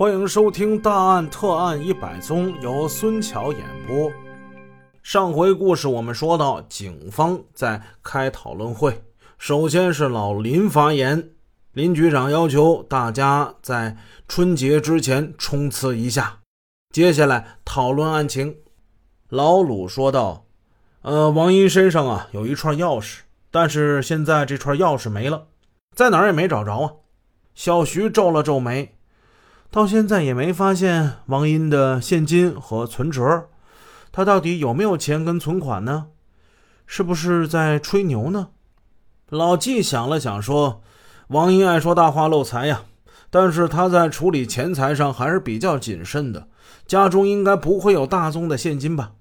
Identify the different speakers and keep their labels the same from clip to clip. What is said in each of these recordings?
Speaker 1: 欢迎收听《大案特案一百宗》，由孙桥演播。上回故事我们说到，警方在开讨论会，首先是老林发言。林局长要求大家在春节之前冲刺一下，接下来讨论案情。老鲁说道：“呃，王英身上啊有一串钥匙，但是现在这串钥匙没了，在哪儿也没找着啊。”小徐皱了皱眉，到现在也没发现王英的现金和存折，他到底有没有钱跟存款呢？是不是在吹牛呢？老纪想了想说。王英爱说大话漏财呀，但是他在处理钱财上还是比较谨慎的。家中应该不会有大宗的现金吧？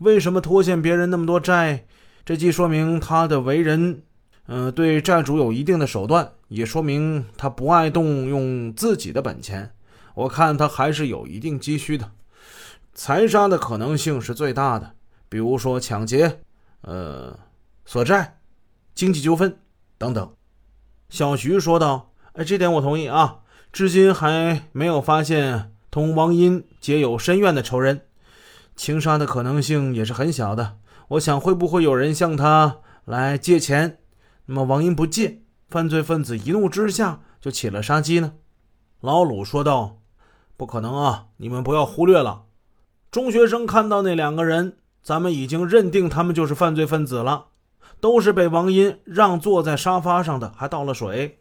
Speaker 1: 为什么拖欠别人那么多债？这既说明他的为人，嗯，对债主有一定的手段，也说明他不爱动用自己的本钱。我看他还是有一定积蓄的，财杀的可能性是最大的。比如说抢劫、呃，索债、经济纠纷等等。小徐说道：“哎，这点我同意啊。至今还没有发现同王英结有深怨的仇人，情杀的可能性也是很小的。我想，会不会有人向他来借钱？那么王英不借，犯罪分子一怒之下就起了杀机呢？”老鲁说道：“不可能啊！你们不要忽略了，中学生看到那两个人，咱们已经认定他们就是犯罪分子了。”都是被王英让坐在沙发上的，还倒了水，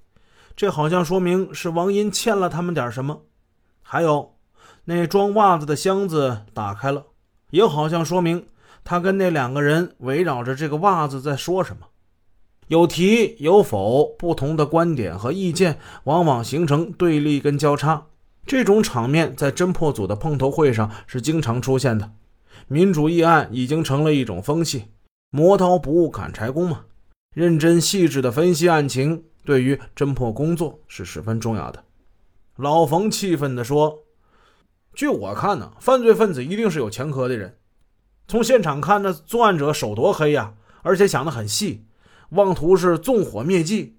Speaker 1: 这好像说明是王英欠了他们点什么。还有，那装袜子的箱子打开了，也好像说明他跟那两个人围绕着这个袜子在说什么。有提有否，不同的观点和意见往往形成对立跟交叉，这种场面在侦破组的碰头会上是经常出现的。民主议案已经成了一种风气。磨刀不误砍柴工嘛，认真细致的分析案情，对于侦破工作是十分重要的。老冯气愤地说：“据我看呢，犯罪分子一定是有前科的人。从现场看，那作案者手多黑呀，而且想得很细，妄图是纵火灭迹，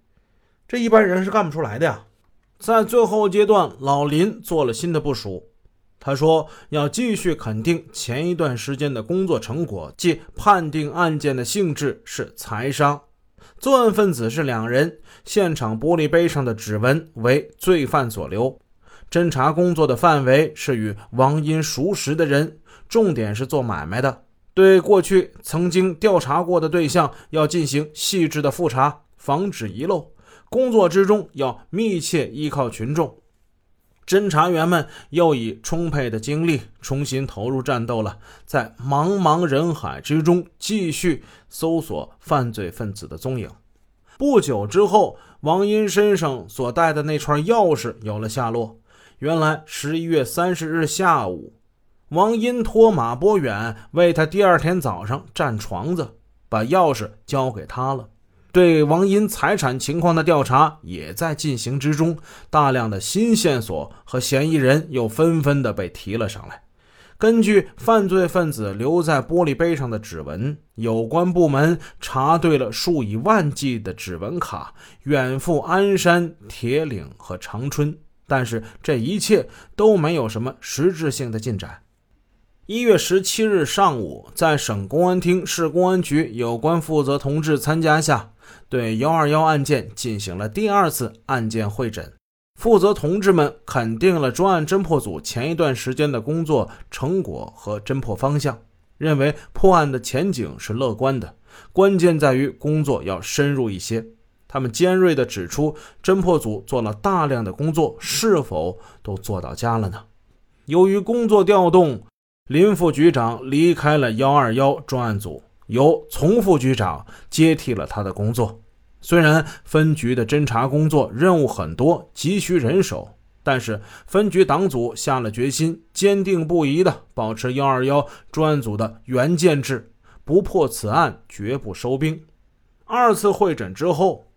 Speaker 1: 这一般人是干不出来的呀。”在最后阶段，老林做了新的部署。他说：“要继续肯定前一段时间的工作成果，即判定案件的性质是财商，作案分子是两人，现场玻璃杯上的指纹为罪犯所留，侦查工作的范围是与王英熟识的人，重点是做买卖的，对过去曾经调查过的对象要进行细致的复查，防止遗漏。工作之中要密切依靠群众。”侦查员们又以充沛的精力重新投入战斗了，在茫茫人海之中继续搜索犯罪分子的踪影。不久之后，王英身上所带的那串钥匙有了下落。原来，十一月三十日下午，王英托马波远为他第二天早上占床子，把钥匙交给他了。对王英财产情况的调查也在进行之中，大量的新线索和嫌疑人又纷纷的被提了上来。根据犯罪分子留在玻璃杯上的指纹，有关部门查对了数以万计的指纹卡，远赴鞍山、铁岭和长春，但是这一切都没有什么实质性的进展。一月十七日上午，在省公安厅、市公安局有关负责同志参加下。对幺二幺案件进行了第二次案件会诊，负责同志们肯定了专案侦破组前一段时间的工作成果和侦破方向，认为破案的前景是乐观的，关键在于工作要深入一些。他们尖锐地指出，侦破组做了大量的工作，是否都做到家了呢？由于工作调动，林副局长离开了幺二幺专案组。由丛副局长接替了他的工作。虽然分局的侦查工作任务很多，急需人手，但是分局党组下了决心，坚定不移地保持幺二幺专案组的原建制，不破此案绝不收兵。二次会诊之后，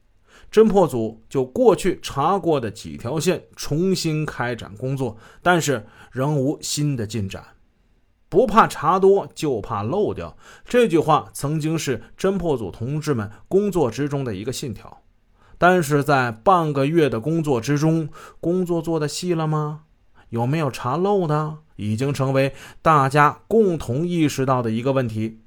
Speaker 1: 侦破组就过去查过的几条线重新开展工作，但是仍无新的进展。不怕查多，就怕漏掉。这句话曾经是侦破组同志们工作之中的一个信条。但是在半个月的工作之中，工作做的细了吗？有没有查漏的，已经成为大家共同意识到的一个问题。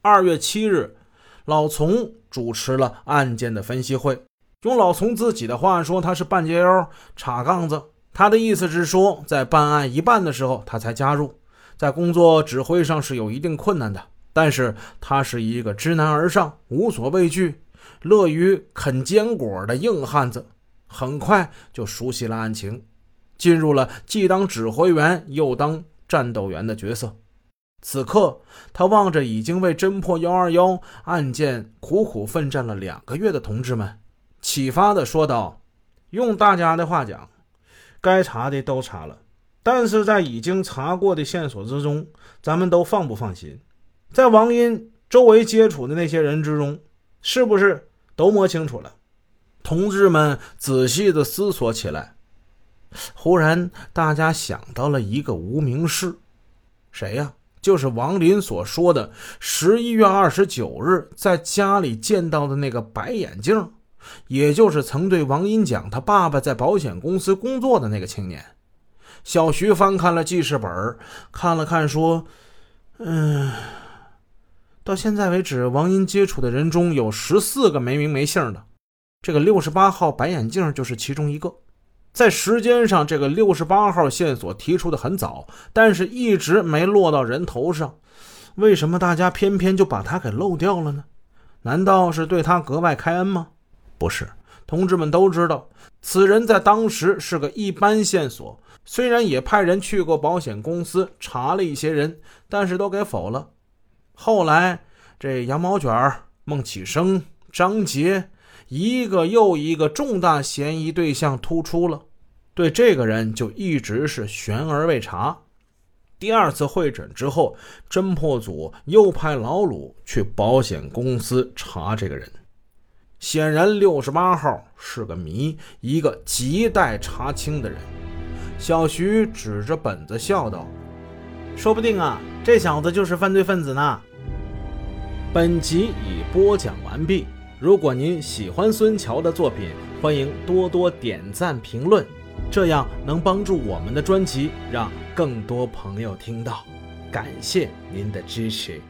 Speaker 1: 二月七日，老丛主持了案件的分析会。用老丛自己的话说，他是半截腰、插杠子。他的意思是说，在办案一半的时候，他才加入，在工作指挥上是有一定困难的。但是他是一个知难而上、无所畏惧、乐于啃坚果的硬汉子，很快就熟悉了案情，进入了既当指挥员又当战斗员的角色。此刻，他望着已经为侦破幺二幺案件苦苦奋战了两个月的同志们，启发的说道：“用大家的话讲，该查的都查了，但是在已经查过的线索之中，咱们都放不放心？在王英周围接触的那些人之中，是不是都摸清楚了？”同志们仔细的思索起来，忽然大家想到了一个无名氏，谁呀？就是王林所说的十一月二十九日在家里见到的那个白眼镜，也就是曾对王英讲他爸爸在保险公司工作的那个青年。小徐翻看了记事本，看了看，说：“嗯，到现在为止，王英接触的人中有十四个没名没姓的，这个六十八号白眼镜就是其中一个。”在时间上，这个六十八号线索提出的很早，但是一直没落到人头上。为什么大家偏偏就把他给漏掉了呢？难道是对他格外开恩吗？不是，同志们都知道，此人在当时是个一般线索。虽然也派人去过保险公司查了一些人，但是都给否了。后来，这羊毛卷、孟启生、张杰。一个又一个重大嫌疑对象突出了，对这个人就一直是悬而未查。第二次会诊之后，侦破组又派老鲁去保险公司查这个人。显然，六十八号是个谜，一个亟待查清的人。小徐指着本子笑道：“说不定啊，这小子就是犯罪分子呢。”本集已播讲完毕。如果您喜欢孙桥的作品，欢迎多多点赞评论，这样能帮助我们的专辑让更多朋友听到。感谢您的支持。